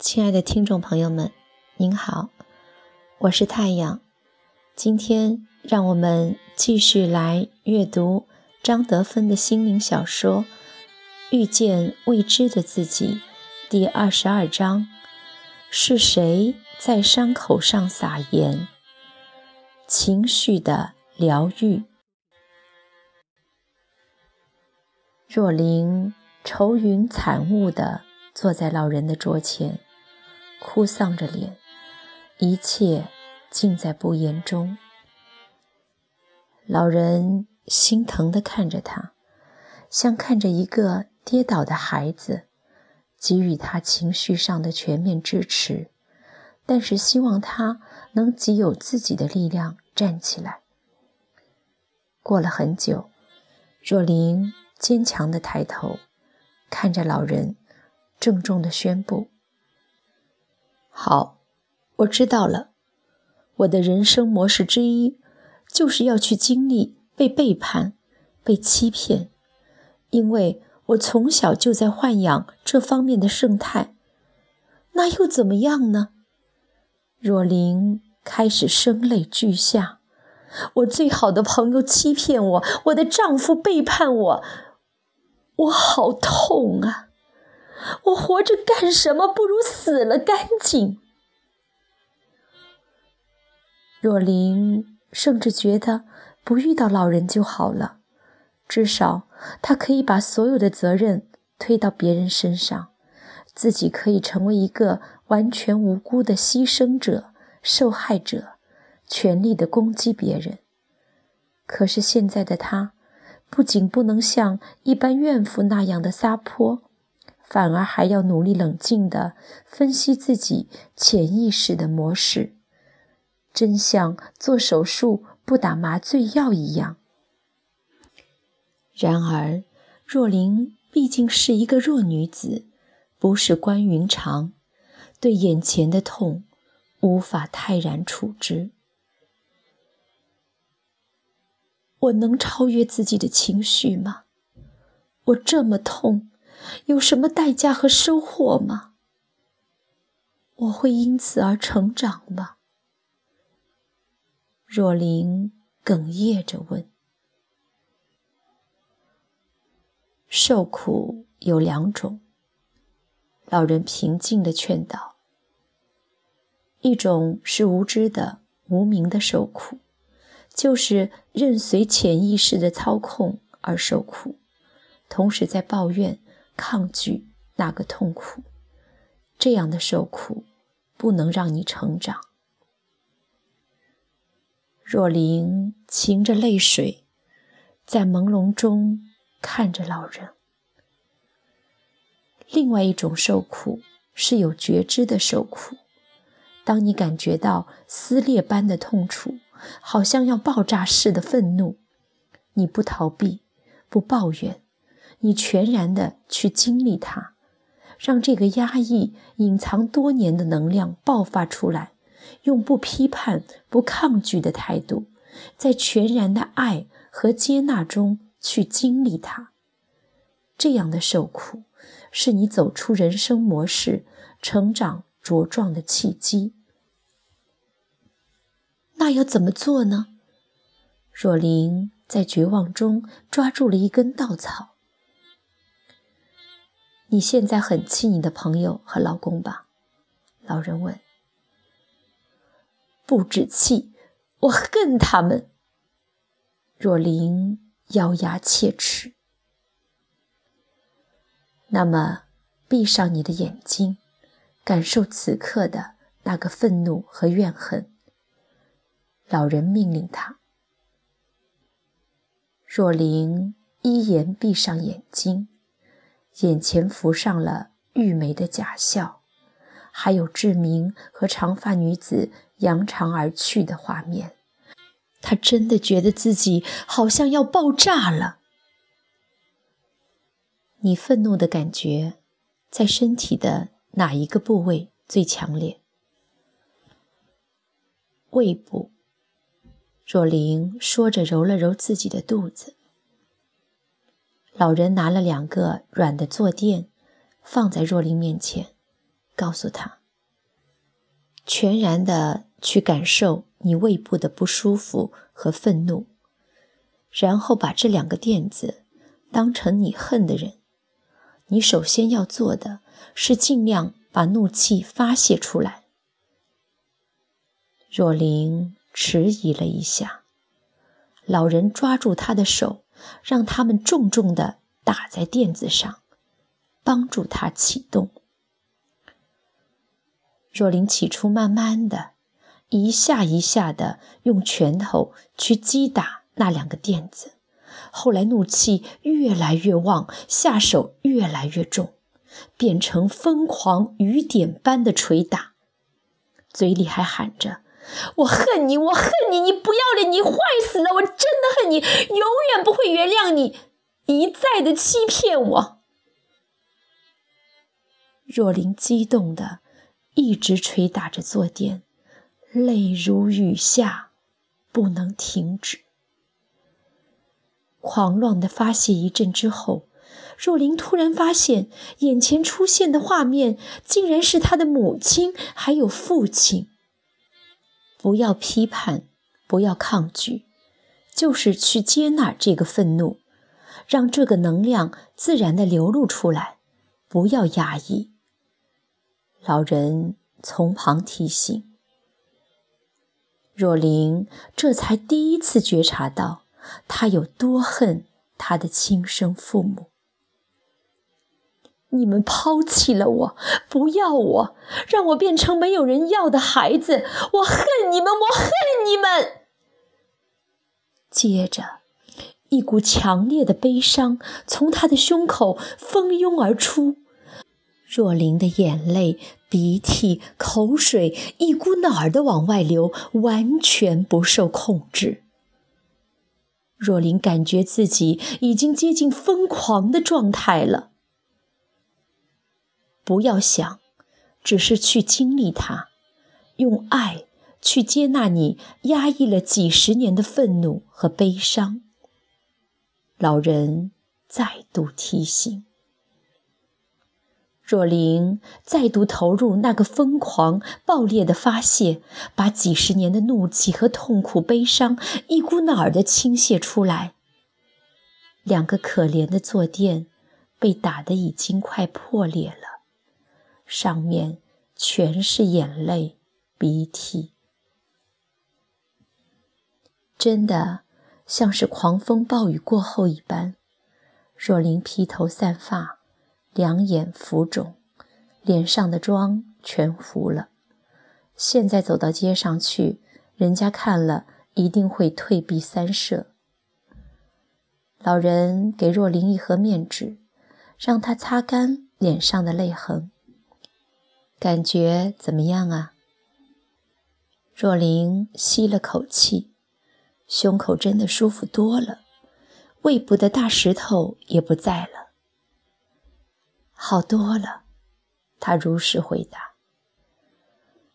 亲爱的听众朋友们，您好，我是太阳。今天让我们继续来阅读张德芬的心灵小说《遇见未知的自己》第二十二章：是谁在伤口上撒盐？情绪的疗愈。若琳愁云惨雾地坐在老人的桌前。哭丧着脸，一切尽在不言中。老人心疼地看着他，像看着一个跌倒的孩子，给予他情绪上的全面支持，但是希望他能极有自己的力量站起来。过了很久，若琳坚强地抬头，看着老人，郑重地宣布。好，我知道了。我的人生模式之一，就是要去经历被背叛、被欺骗，因为我从小就在豢养这方面的生态。那又怎么样呢？若琳开始声泪俱下。我最好的朋友欺骗我，我的丈夫背叛我，我好痛啊！我活着干什么？不如死了干净。若琳甚至觉得不遇到老人就好了，至少她可以把所有的责任推到别人身上，自己可以成为一个完全无辜的牺牲者、受害者，全力的攻击别人。可是现在的她，不仅不能像一般怨妇那样的撒泼。反而还要努力冷静地分析自己潜意识的模式，真像做手术不打麻醉药一样。然而，若琳毕竟是一个弱女子，不是关云长，对眼前的痛无法泰然处之。我能超越自己的情绪吗？我这么痛。有什么代价和收获吗？我会因此而成长吗？若琳哽咽着问。受苦有两种，老人平静地劝导：一种是无知的、无名的受苦，就是任随潜意识的操控而受苦，同时在抱怨。抗拒那个痛苦，这样的受苦不能让你成长。若琳噙着泪水，在朦胧中看着老人。另外一种受苦是有觉知的受苦，当你感觉到撕裂般的痛楚，好像要爆炸似的愤怒，你不逃避，不抱怨。你全然的去经历它，让这个压抑、隐藏多年的能量爆发出来，用不批判、不抗拒的态度，在全然的爱和接纳中去经历它。这样的受苦，是你走出人生模式、成长茁壮的契机。那要怎么做呢？若琳在绝望中抓住了一根稻草。你现在很气你的朋友和老公吧？老人问。不止气，我恨他们。若琳咬牙切齿。那么，闭上你的眼睛，感受此刻的那个愤怒和怨恨。老人命令他。若琳依言闭上眼睛。眼前浮上了玉梅的假笑，还有志明和长发女子扬长而去的画面。他真的觉得自己好像要爆炸了。你愤怒的感觉在身体的哪一个部位最强烈？胃部。若琳说着，揉了揉自己的肚子。老人拿了两个软的坐垫，放在若琳面前，告诉他，全然的去感受你胃部的不舒服和愤怒，然后把这两个垫子当成你恨的人。你首先要做的是尽量把怒气发泄出来。若琳迟疑了一下，老人抓住他的手，让他们重重地打在垫子上，帮助他启动。若琳起初慢慢的，一下一下的用拳头去击打那两个垫子，后来怒气越来越旺，下手越来越重，变成疯狂雨点般的捶打，嘴里还喊着。我恨你，我恨你，你不要脸，你坏死了！我真的恨你，永远不会原谅你，一再的欺骗我。若琳激动的一直捶打着坐垫，泪如雨下，不能停止。狂乱的发泄一阵之后，若琳突然发现眼前出现的画面，竟然是她的母亲还有父亲。不要批判，不要抗拒，就是去接纳这个愤怒，让这个能量自然的流露出来，不要压抑。老人从旁提醒，若琳这才第一次觉察到，他有多恨他的亲生父母。你们抛弃了我，不要我，让我变成没有人要的孩子。我恨你们，我恨你们。接着，一股强烈的悲伤从他的胸口蜂拥而出，若琳的眼泪、鼻涕、口水一股脑儿的往外流，完全不受控制。若琳感觉自己已经接近疯狂的状态了。不要想，只是去经历它，用爱去接纳你压抑了几十年的愤怒和悲伤。老人再度提醒若琳，再度投入那个疯狂爆裂的发泄，把几十年的怒气和痛苦、悲伤一股脑儿的倾泻出来。两个可怜的坐垫被打得已经快破裂了。上面全是眼泪、鼻涕，真的像是狂风暴雨过后一般。若琳披头散发，两眼浮肿，脸上的妆全糊了。现在走到街上去，人家看了一定会退避三舍。老人给若琳一盒面纸，让她擦干脸上的泪痕。感觉怎么样啊？若琳吸了口气，胸口真的舒服多了，胃部的大石头也不在了，好多了。她如实回答。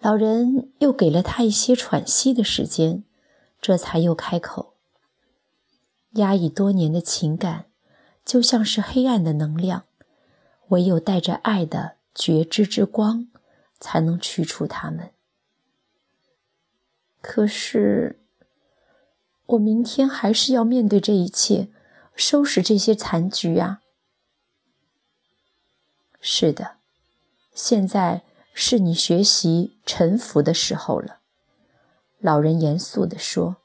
老人又给了她一些喘息的时间，这才又开口：压抑多年的情感，就像是黑暗的能量，唯有带着爱的。觉知之光，才能驱除他们。可是，我明天还是要面对这一切，收拾这些残局啊！是的，现在是你学习臣服的时候了。老人严肃地说：“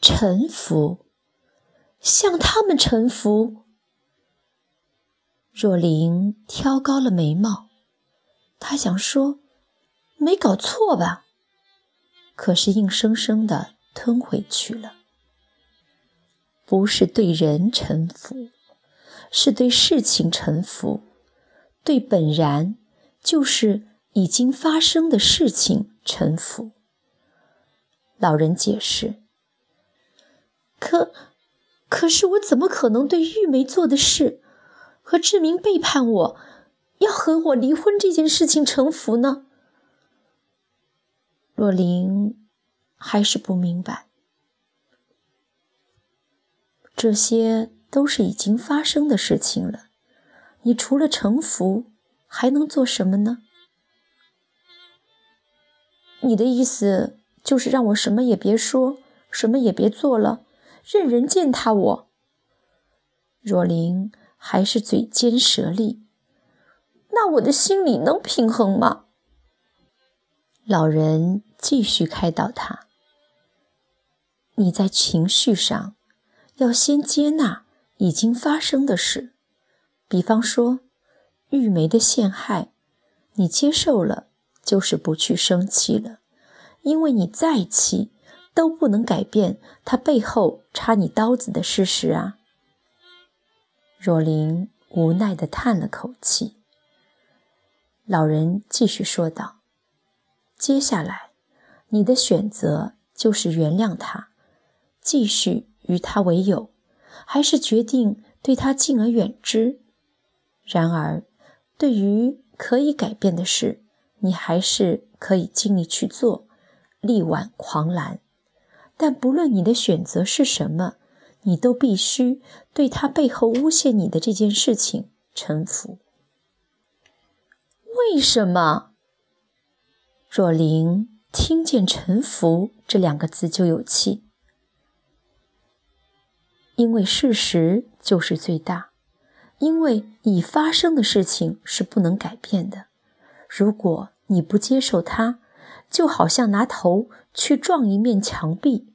臣服，向他们臣服。”若琳挑高了眉毛，她想说：“没搞错吧？”可是硬生生的吞回去了。不是对人臣服，是对事情臣服，对本然就是已经发生的事情臣服。老人解释：“可，可是我怎么可能对玉梅做的事？”和志明背叛我，要和我离婚这件事情臣服呢？若琳还是不明白，这些都是已经发生的事情了。你除了臣服，还能做什么呢？你的意思就是让我什么也别说，什么也别做了，任人践踏我？若琳还是嘴尖舌利，那我的心里能平衡吗？老人继续开导他：“你在情绪上要先接纳已经发生的事，比方说玉梅的陷害，你接受了，就是不去生气了，因为你再气都不能改变他背后插你刀子的事实啊。”若琳无奈地叹了口气。老人继续说道。接下来，你的选择就是原谅他，继续与他为友，还是决定对他敬而远之？然而，对于可以改变的事，你还是可以尽力去做，力挽狂澜。但不论你的选择是什么，你都必须对他背后诬陷你的这件事情臣服。为什么？若琳听见“臣服”这两个字就有气，因为事实就是最大，因为已发生的事情是不能改变的。如果你不接受它，就好像拿头去撞一面墙壁，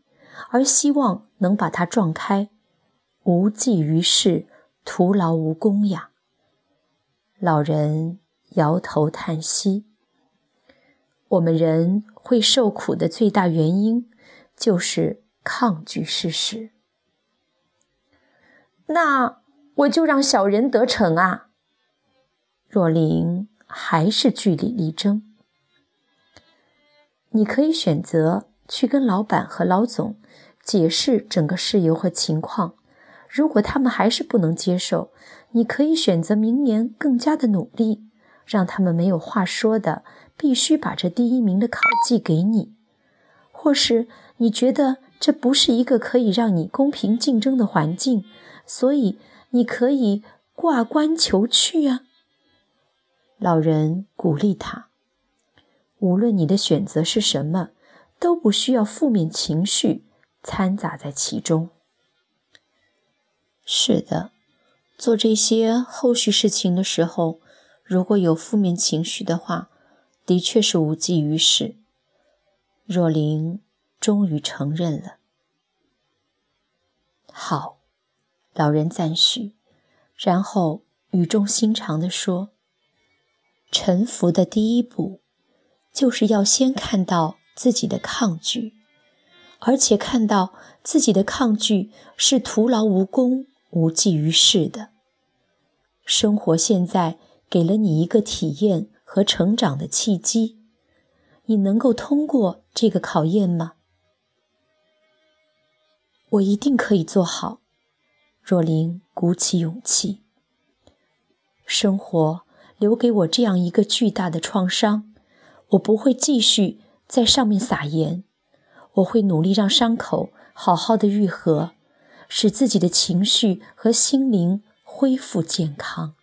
而希望能把它撞开，无济于事，徒劳无功呀。老人摇头叹息。我们人会受苦的最大原因，就是抗拒事实。那我就让小人得逞啊！若琳还是据理力争。你可以选择去跟老板和老总解释整个事由和情况，如果他们还是不能接受，你可以选择明年更加的努力，让他们没有话说的。必须把这第一名的考绩给你，或是你觉得这不是一个可以让你公平竞争的环境，所以你可以挂冠求去啊。老人鼓励他，无论你的选择是什么，都不需要负面情绪掺杂在其中。是的，做这些后续事情的时候，如果有负面情绪的话。的确是无济于事。若琳终于承认了。好，老人赞许，然后语重心长地说：“臣服的第一步，就是要先看到自己的抗拒，而且看到自己的抗拒是徒劳无功、无济于事的。生活现在给了你一个体验。”和成长的契机，你能够通过这个考验吗？我一定可以做好。若琳鼓起勇气。生活留给我这样一个巨大的创伤，我不会继续在上面撒盐。我会努力让伤口好好的愈合，使自己的情绪和心灵恢复健康。